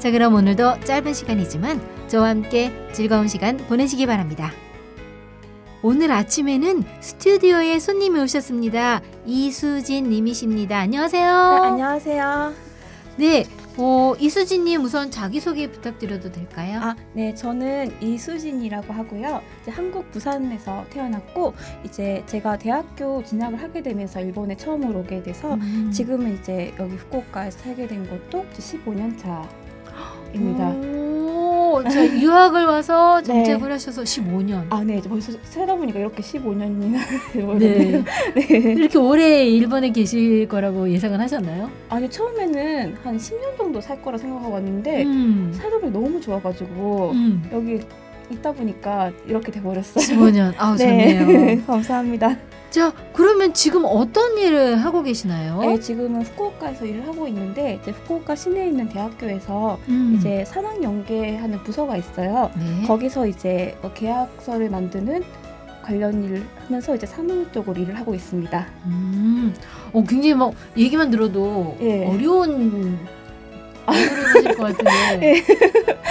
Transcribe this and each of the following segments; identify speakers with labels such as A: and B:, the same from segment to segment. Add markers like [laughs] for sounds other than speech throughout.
A: 자 그럼 오늘도 짧은 시간이지만 저와 함께 즐거운 시간 보내시기 바랍니다. 오늘 아침에는 스튜디오에 손님이 오셨습니다. 이수진 님이십니다. 안녕하세요.
B: 네, 안녕하세요.
A: 네, 어, 이수진 님 우선 자기소개 부탁드려도 될까요?
B: 아, 네, 저는 이수진이라고 하고요. 이제 한국 부산에서 태어났고 이제 제가 대학교 진학을 하게 되면서 일본에 처음으로 오게 돼서
A: 음.
B: 지금은 이제 여기 후쿠오카에서 살게 된 것도 이제 15년 차 입니다.
A: 오, 자, 유학을 와서 [laughs]
B: 네.
A: 정착을 하셔서 15년.
B: 아, 네, 벌써 살다 보니까 이렇게 15년이나
A: 네. [laughs]
B: 되버렸네요. 네. [laughs]
A: 이렇게 오래 일본에 계실 거라고 예상은 하셨나요?
B: 아니 처음에는 한 10년 정도 살 거라 생각하고 왔는데
A: 음.
B: 살다 보니 너무 좋아가지고
A: 음.
B: 여기 있다 보니까 이렇게 돼버렸어요.
A: 15년. 아우, 좋네요.
B: 네, 감사합니다.
A: 자, 그러면 지금 어떤 일을 하고 계시나요?
B: 네, 지금은 후쿠오카에서 일을 하고 있는데 이제 후쿠오카 시내에 있는 대학교에서
A: 음.
B: 이제 산학 연계하는 부서가 있어요.
A: 네.
B: 거기서 이제 뭐 계약서를 만드는 관련 일을 하면서 이제 사무 쪽으로 일을 하고 있습니다.
A: 음, 어, 굉장히 막 얘기만 들어도
B: 예.
A: 어려운 일을 하실 것 같은데
B: 예.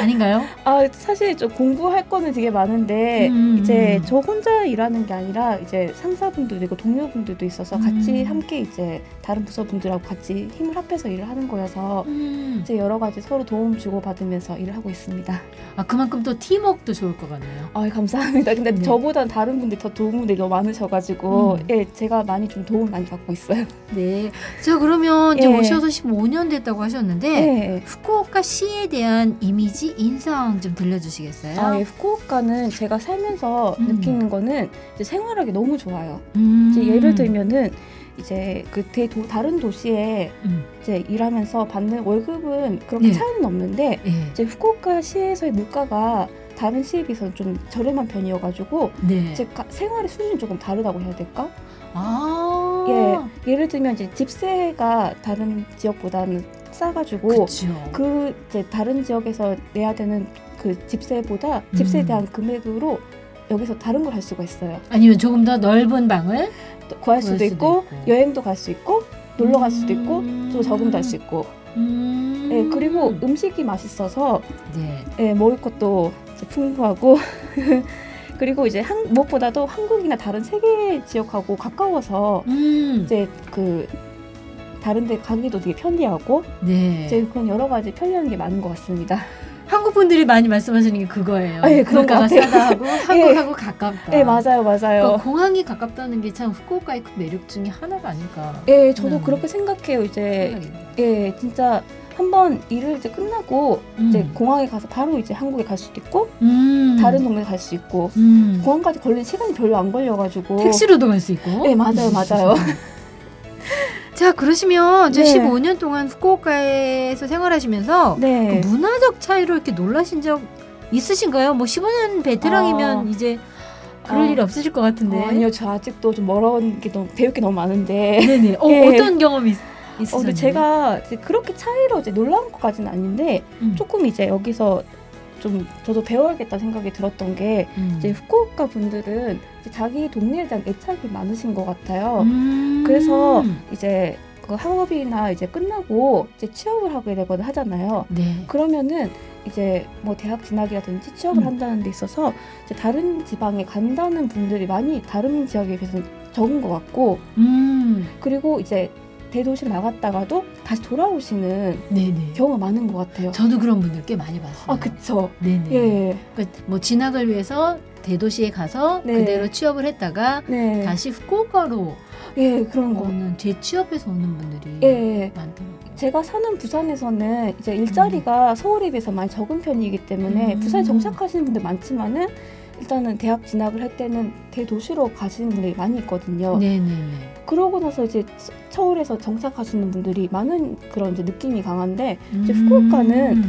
A: 아닌가요?
B: 아 사실 좀 공부할 거는 되게 많은데
A: 음.
B: 이제 저 혼자 일하는 게 아니라 이제 상사분들도 있고 동료분들도 있어서 같이
A: 음.
B: 함께 이제 다른 부서분들하고 같이 힘을 합해서 일을 하는 거여서
A: 음.
B: 이제 여러 가지 서로 도움 주고 받으면서 일을 하고 있습니다.
A: 아 그만큼 또 팀워크도 좋을 것 같네요.
B: 아 감사합니다. 근데
A: 네.
B: 저보다 다른 분들이 더 도움들이 너무 많으셔가지고
A: 음.
B: 예 제가 많이 좀 도움 많이 받고 있어요.
A: 네. 자 그러면 이제
B: 예.
A: 오셔서 15년 됐다고 하셨는데
B: 네.
A: 후쿠오카 시에 대한 이미지 인상 좀 들려주시겠어요?
B: 아, 예, 후쿠오카는 제가 살면서
A: 음.
B: 느끼는 거는 이제 생활하기 너무 좋아요.
A: 음.
B: 이제 예를 들면은 이제 그 대, 도, 다른 도시에
A: 음.
B: 이제 일하면서 받는 월급은 그렇게
A: 네.
B: 차이는 없는데
A: 예.
B: 이제 후쿠오카 시에서의 물가가 다른 시에 비해서 좀 저렴한 편이어가지고
A: 네.
B: 이제 가- 생활의 수준이 조금 다르다고 해야 될까?
A: 아.
B: 예, 예를 들면 이제 집세가 다른 지역보다는 싸가지고
A: 그렇죠.
B: 그 이제 다른 지역에서 내야 되는 그 집세보다 집세에
A: 음.
B: 대한 금액으로 여기서 다른 걸 할 수가 있어요.
A: 아니면 조금 더 넓은 방을
B: 또 구할 수도,
A: 수도
B: 있고,
A: 있고.
B: 여행도 갈 수 있고 놀러 갈 수도 있고
A: 음.
B: 또 저금도 할 수 있고
A: 음.
B: 예, 그리고 음식이 맛있어서
A: 네.
B: 예, 먹을 것도 풍부하고 [laughs] 그리고 이제 한, 무엇보다도 한국이나 다른 세계 지역하고 가까워서
A: 음.
B: 이제 그 다른 데 가기도 되게 편리하고
A: 네.
B: 이제 그런 여러 가지 편리한 게 많은 것 같습니다.
A: 한국 분들이 많이 말씀하시는 게 그거예요.
B: 아, 예, 그런 것 같아요.
A: 싸다 하고 [laughs] 한국하고 가깝다.
B: 네, 맞아요, 맞아요.
A: 그러니까 공항이 가깝다는 게 참 후쿠오카의 큰 매력 중에 하나가 아닐까.
B: 예, 저도
A: 음.
B: 그렇게 생각해요. 이제
A: 생각입니다.
B: 예, 진짜 한번 일을 이제 끝나고 이제
A: 음.
B: 공항에 가서 바로 이제 한국에 갈 수도 있고
A: 음.
B: 다른 동네 갈 수 있고
A: 음.
B: 공항까지 걸리는 시간이 별로 안 걸려가지고
A: 택시로도 갈 수 있고.
B: 네, 맞아요, 맞아요. [laughs]
A: 자, 그러시면 저
B: 네.
A: 15년 동안 후쿠오카에서 생활하시면서
B: 네.
A: 그 문화적 차이로 이렇게 놀라신 적 있으신가요? 뭐 15년 베테랑이면
B: 아.
A: 이제 그럴
B: 아.
A: 일 없으실 것 같은데.
B: 어, 아니요, 저 아직도 좀 멀어온 게 너무 배울 게 너무 많은데.
A: 네네. 어, [laughs]
B: 예.
A: 어떤 경험이 있, 있으셨나요?
B: 어, 근데 제가 이제 그렇게 차이로 이제 놀라운 것까지는 아닌데
A: 음.
B: 조금 이제 여기서 좀 저도 배워야겠다 생각이 들었던 게
A: 음.
B: 이제 후쿠오카 분들은 이제 자기 동네에 대한 애착이 많으신 것 같아요.
A: 음.
B: 그래서 이제 그 학업이나 이제 끝나고 이제 취업을 하게 되거나 하잖아요.
A: 네.
B: 그러면은 이제 뭐 대학 진학이라든지 취업을
A: 음.
B: 한다는 데 있어서 이제 다른 지방에 간다는 분들이 많이 다른 지역에 비해서는 적은 것 같고
A: 음.
B: 그리고 이제 대도시를 나갔다가도 다시 돌아오시는
A: 네네.
B: 경우가 많은 것 같아요.
A: 저도 그런 분들 꽤 많이 봤어요.
B: 아 그쵸.
A: 네네.
B: 예.
A: 그러니까 뭐 진학을 위해서 대도시에 가서
B: 네.
A: 그대로 취업을 했다가
B: 네.
A: 다시 후쿠오카로
B: 예 그런 거.
A: 오는 재취업해서 오는 분들이
B: 예.
A: 많더라고요.
B: 제가 사는 부산에서는 이제 일자리가 서울에 비해서 많이 적은 편이기 때문에
A: 음.
B: 부산에 정착하시는 분들 많지만은 일단은 대학 진학을 할 때는 대도시로 가시는 분들이 많이 있거든요.
A: 네네네.
B: 그러고 나서 이제 서- 서울에서 정착하시는 분들이 많은 그런 이제 느낌이 강한데 이제
A: 음.
B: 후쿠오카는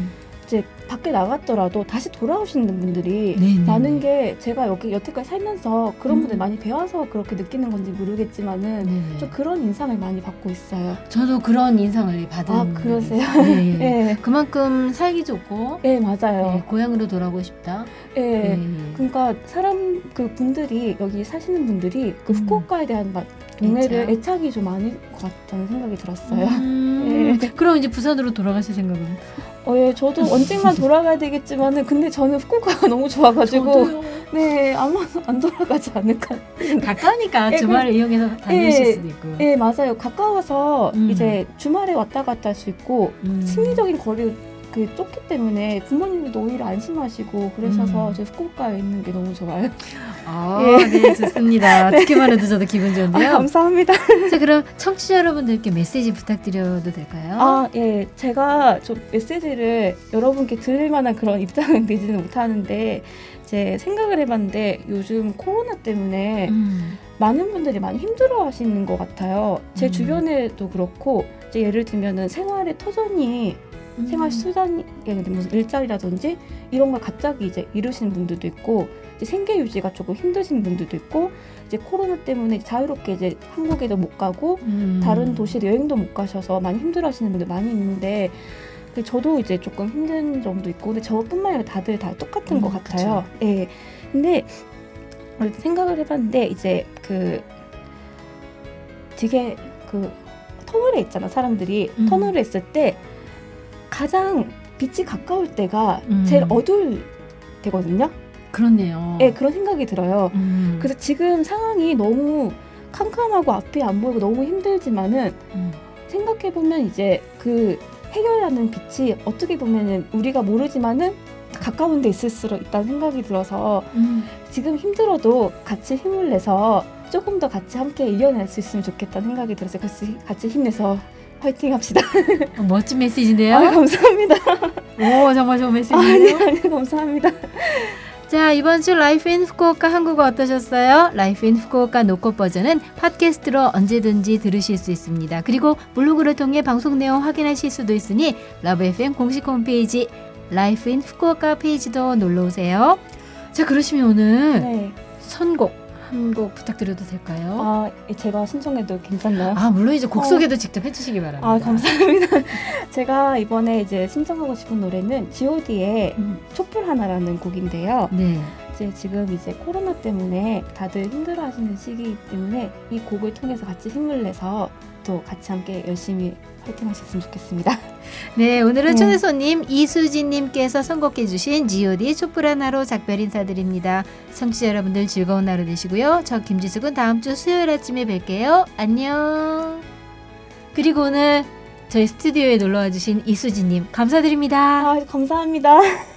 B: 밖에 나갔더라도 다시 돌아오시는 분들이
A: 네네.
B: 많은 게 제가 여기 여태까지 살면서 그런
A: 음.
B: 분들 많이 배워서 그렇게 느끼는 건지 모르겠지만은
A: 네.
B: 좀 그런 인상을 많이 받고 있어요.
A: 저도 그런 인상을 받은.
B: 아, 그러세요?
A: 네, 예.
B: 예, [laughs]
A: 그만큼 살기 좋고
B: 예
A: 네,
B: 맞아요.
A: 고향으로 돌아오고 싶다.
B: 예.
A: 네.
B: 그러니까 사람 그 분들이 여기 사시는 분들이 그
A: 음.
B: 후쿠오카에 대한 막 동네를
A: 애착.
B: 애착이 좀 많을 것 같다는 생각이 들었어요.
A: 음,
B: 예. [laughs]
A: 그럼 이제 부산으로 돌아가실 생각은?
B: 어, 예, 저도 언젠간 돌아가야 되겠지만은 근데 저는 후쿠오카가 너무 좋아가지고
A: 저도요.
B: 네 아마 안 돌아가지 않을까.
A: 가까우니까
B: 예,
A: 주말을 이용해서 다니실
B: 예,
A: 수도 있고.
B: 예 맞아요 가까워서
A: 음.
B: 이제 주말에 왔다 갔다 할 수 있고
A: 음.
B: 심리적인 거리 그 좁기 때문에 부모님들도 오히려 안심하시고 그러셔서
A: 음.
B: 저 후쿠오카에 있는 게 너무 좋아요.
A: 아, [laughs]
B: 예.
A: 네, 좋습니다. [laughs] 듣기만 해도 저도 기분
B: 아,
A: 좋은데요.
B: 감사합니다. [laughs]
A: 자, 그럼 청취자 여러분들께 메시지 부탁드려도 될까요?
B: 아, 예. 제가 좀 메시지를 여러분께 드릴 만한 그런 입장은 되지는 못하는데, 제 생각을 해봤는데, 요즘 코로나 때문에
A: 음.
B: 많은 분들이 많이 힘들어 하시는 것 같아요. 제
A: 음.
B: 주변에도 그렇고, 이제 예를 들면은 생활의 터전이,
A: 음.
B: 생활 수단이, 예, 무슨 일자리라든지 이런 걸 갑자기 이제 잃으시는 분들도 있고, 이제 생계 유지가 조금 힘드신 분들도 있고, 이제 코로나 때문에 자유롭게 이제 한국에도 못 가고,
A: 음.
B: 다른 도시로 여행도 못 가셔서 많이 힘들어하시는 분들 많이 있는데 저도 이제 조금 힘든 점도 있고 근데 저뿐만 아니라 다들 다 똑같은
A: 음,
B: 것 같아요. 예. 근데 생각을 해봤는데 이제 그 되게 그 터널에 있잖아 사람들이
A: 음.
B: 터널에 있을 때 가장 빛이 가까울 때가
A: 음.
B: 제일 어두울 때거든요.
A: 그렇네요.
B: 예, 그런 생각이 들어요.
A: 음.
B: 그래서 지금 상황이 너무 캄캄하고 앞이 안 보이고 너무 힘들지만은
A: 음.
B: 생각해 보면 이제 그 해결하는 빛이 어떻게 보면은 우리가 모르지만은 가까운 데 있을수록 있다는 생각이 들어서
A: 음.
B: 지금 힘들어도 같이 힘을 내서 조금 더 같이 함께 이겨낼 수 있으면 좋겠다는 생각이 들어서 같이 같이 힘내서 화이팅 합시다. [laughs]
A: 어, 멋진 메시지인데요.
B: 아, 감사합니다.
A: 오, 정말 좋은 [laughs]
B: 아니,
A: 메시지네요.
B: 아니, 감사합니다.
A: 자, 이번 주 Life in Fukuoka 한국어 어떠셨어요? Life in Fukuoka no cut 버전은 팟캐스트로 언제든지 들으실 수 있습니다. 그리고 블로그를 통해 방송 내용 확인하실 수도 있으니 Love FM 공식 홈페이지 Life in Fukuoka 페이지도 놀러 오세요. 자, 그러시면 오늘
B: 네.
A: 선곡 한 곡 부탁드려도 될까요?
B: 아, 제가 신청해도 괜찮나요?
A: 아, 물론 이제 곡
B: 어.
A: 소개도 직접 해주시기 바랍니다.
B: 아, 감사합니다. [laughs] 제가 이번에 이제 신청하고 싶은 노래는 G.O.D의
A: 음,
B: 촛불 하나라는 곡인데요.
A: 네.
B: 이제 지금 이제 코로나 때문에 다들 힘들어하시는 시기이기 때문에 이 곡을 통해서 같이 힘을 내서 또 같이 함께 열심히 파이팅 하셨으면 좋겠습니다. [laughs]
A: 네, 오늘은
B: 네.
A: 초대 손님 이수진님께서 선곡해 주신 G.O.D 촛불 하나로 작별 인사드립니다. 청취자 여러분들 즐거운 하루 되시고요. 저 김지숙은 다음 주 수요일 아침에 뵐게요. 안녕. 그리고 오늘 저희 스튜디오에 놀러와 주신 이수진님 감사드립니다.
B: 아, 감사합니다. [laughs]